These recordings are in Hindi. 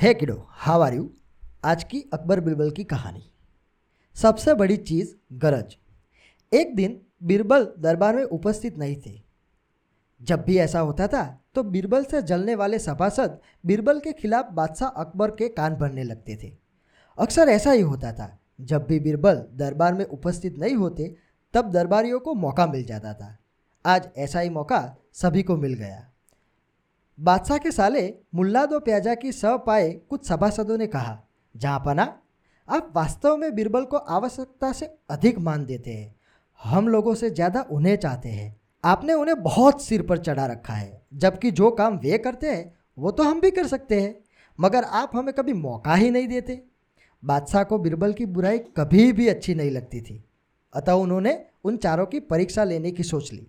है किडो हाउ आर यू आज की अकबर बिरबल की कहानी। सबसे बड़ी चीज़ गरज। एक दिन बीरबल दरबार में उपस्थित नहीं थे। जब भी ऐसा होता था तो बीरबल से जलने वाले सभासद बीरबल के खिलाफ बादशाह अकबर के कान भरने लगते थे। अक्सर ऐसा ही होता था, जब भी बीरबल दरबार में उपस्थित नहीं होते, तब दरबारियों को मौका मिल जाता था। आज ऐसा ही मौका सभी को मिल गया। बादशाह के साले मुल्ला दो प्याजा की सह पाए कुछ सभासदों ने कहा जहाँ पना, आप वास्तव में बीरबल को आवश्यकता से अधिक मान देते हैं। हम लोगों से ज़्यादा उन्हें चाहते हैं। आपने उन्हें बहुत सिर पर चढ़ा रखा है, जबकि जो काम वे करते हैं, वो तो हम भी कर सकते हैं, मगर आप हमें कभी मौका ही नहीं देते। बादशाह को बीरबल की बुराई कभी भी अच्छी नहीं लगती थी। अतः उन्होंने उन चारों की परीक्षा लेने की सोच ली।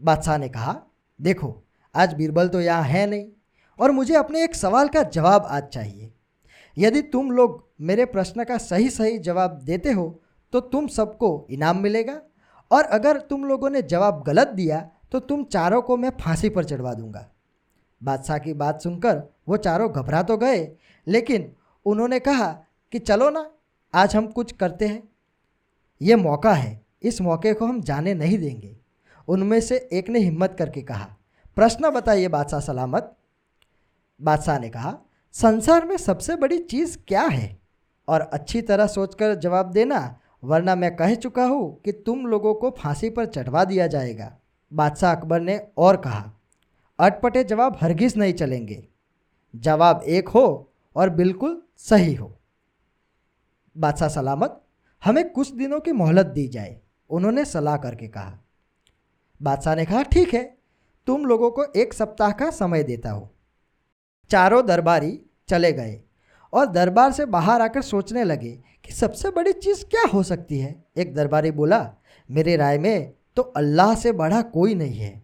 बादशाह ने कहा, देखो आज बीरबल तो यहाँ है नहीं। और मुझे अपने एक सवाल का जवाब आज चाहिए। यदि तुम लोग मेरे प्रश्न का सही सही जवाब देते हो तो तुम सबको इनाम मिलेगा। और अगर तुम लोगों ने जवाब गलत दिया तो तुम चारों को मैं फांसी पर चढ़वा दूँगा। बादशाह की बात सुनकर वो चारों घबरा तो गए, लेकिन उन्होंने कहा कि चलो ना, आज हम कुछ करते हैं। ये मौका है, इस मौके को हम जाने नहीं देंगे। उनमें से एक ने हिम्मत करके कहा प्रश्न बताइए, बादशाह सलामत। बादशाह ने कहा, संसार में सबसे बड़ी चीज़ क्या है? और अच्छी तरह सोचकर जवाब देना, वरना मैं कह चुका हूँ कि तुम लोगों को फांसी पर चढ़वा दिया जाएगा। बादशाह अकबर ने और कहा, अटपटे जवाब हरगिज नहीं चलेंगे। जवाब एक हो और बिल्कुल सही हो। बादशाह सलामत, हमें कुछ दिनों की मोहलत दी जाए, उन्होंने सलाह करके कहा। बादशाह ने कहा, ठीक है तुम लोगों को एक सप्ताह का समय देता हूँ। चारों दरबारी चले गए और दरबार से बाहर आकर सोचने लगे कि सबसे बड़ी चीज़ क्या हो सकती है। एक दरबारी बोला, मेरे राय में तो अल्लाह से बड़ा कोई नहीं है।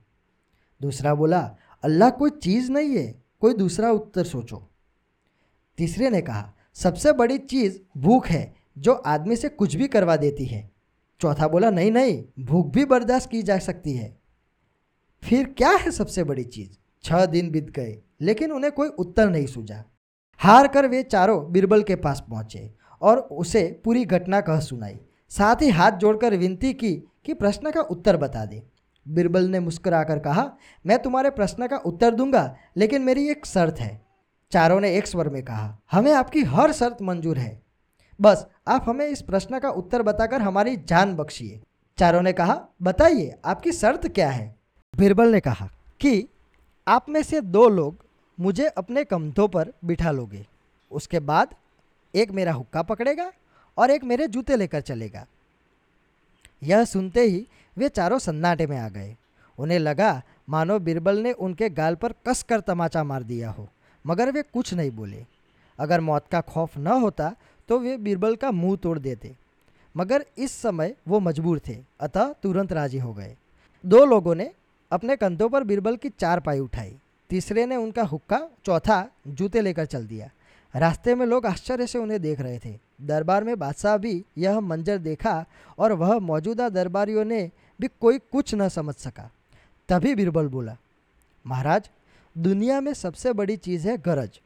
दूसरा बोला, अल्लाह कोई चीज़ नहीं है, कोई दूसरा उत्तर सोचो। तीसरे ने कहा, सबसे बड़ी चीज़ भूख है, जो आदमी से कुछ भी करवा देती है। चौथा बोला, नहीं नहीं, भूख भी बर्दाश्त की जा सकती है। फिर क्या है सबसे बड़ी चीज़? छह दिन बीत गए, लेकिन उन्हें कोई उत्तर नहीं सूझा। हार कर वे चारों बीरबल के पास पहुँचे और उसे पूरी घटना कह सुनाई। साथ ही हाथ जोड़कर विनती की कि प्रश्न का उत्तर बता दे। बीरबल ने मुस्कुराकर कहा, मैं तुम्हारे प्रश्न का उत्तर दूँगा, लेकिन मेरी एक शर्त है। चारों ने एक स्वर में कहा, हमें आपकी हर शर्त मंजूर है। बस, आप हमें इस प्रश्न का उत्तर बताकर हमारी जान बख्शिए। चारों ने कहा, बताइए, आपकी शर्त क्या है? बीरबल ने कहा कि आप में से दो लोग मुझे अपने कंधों पर बिठा लोगे। उसके बाद एक मेरा हुक्का पकड़ेगा और एक मेरे जूते लेकर चलेगा। यह सुनते ही वे चारों सन्नाटे में आ गए। उन्हें लगा, मानो बीरबल ने उनके गाल पर कस कर तमाचा मार दिया हो, मगर वे कुछ नहीं बोले। अगर मौत का खौफ न होता तो वे बीरबल का मुँह तोड़ देते। मगर इस समय वो मजबूर थे, अतः तुरंत राज़ी हो गए। दो लोगों ने अपने कंधों पर बीरबल की चार पाई उठाई। तीसरे ने उनका हुक्का, चौथा जूते लेकर चल दिया। रास्ते में लोग आश्चर्य से उन्हें देख रहे थे। दरबार में बादशाह भी यह मंजर देखा और वह मौजूदा दरबारियों ने भी कोई कुछ न समझ सका। तभी बीरबल बोला, महाराज, दुनिया में सबसे बड़ी चीज़ है गरज।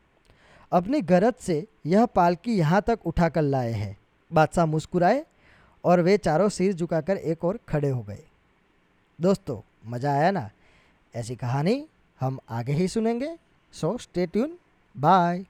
अपनी गरज से यह पालकी यहाँ तक उठा कर लाए हैं। बादशाह मुस्कुराए और वे चारों सिर झुकाकर एक और खड़े हो गए। दोस्तों मज़ा आया ना? ऐसी कहानी हम आगे ही सुनेंगे सो स्टे ट्यून बाय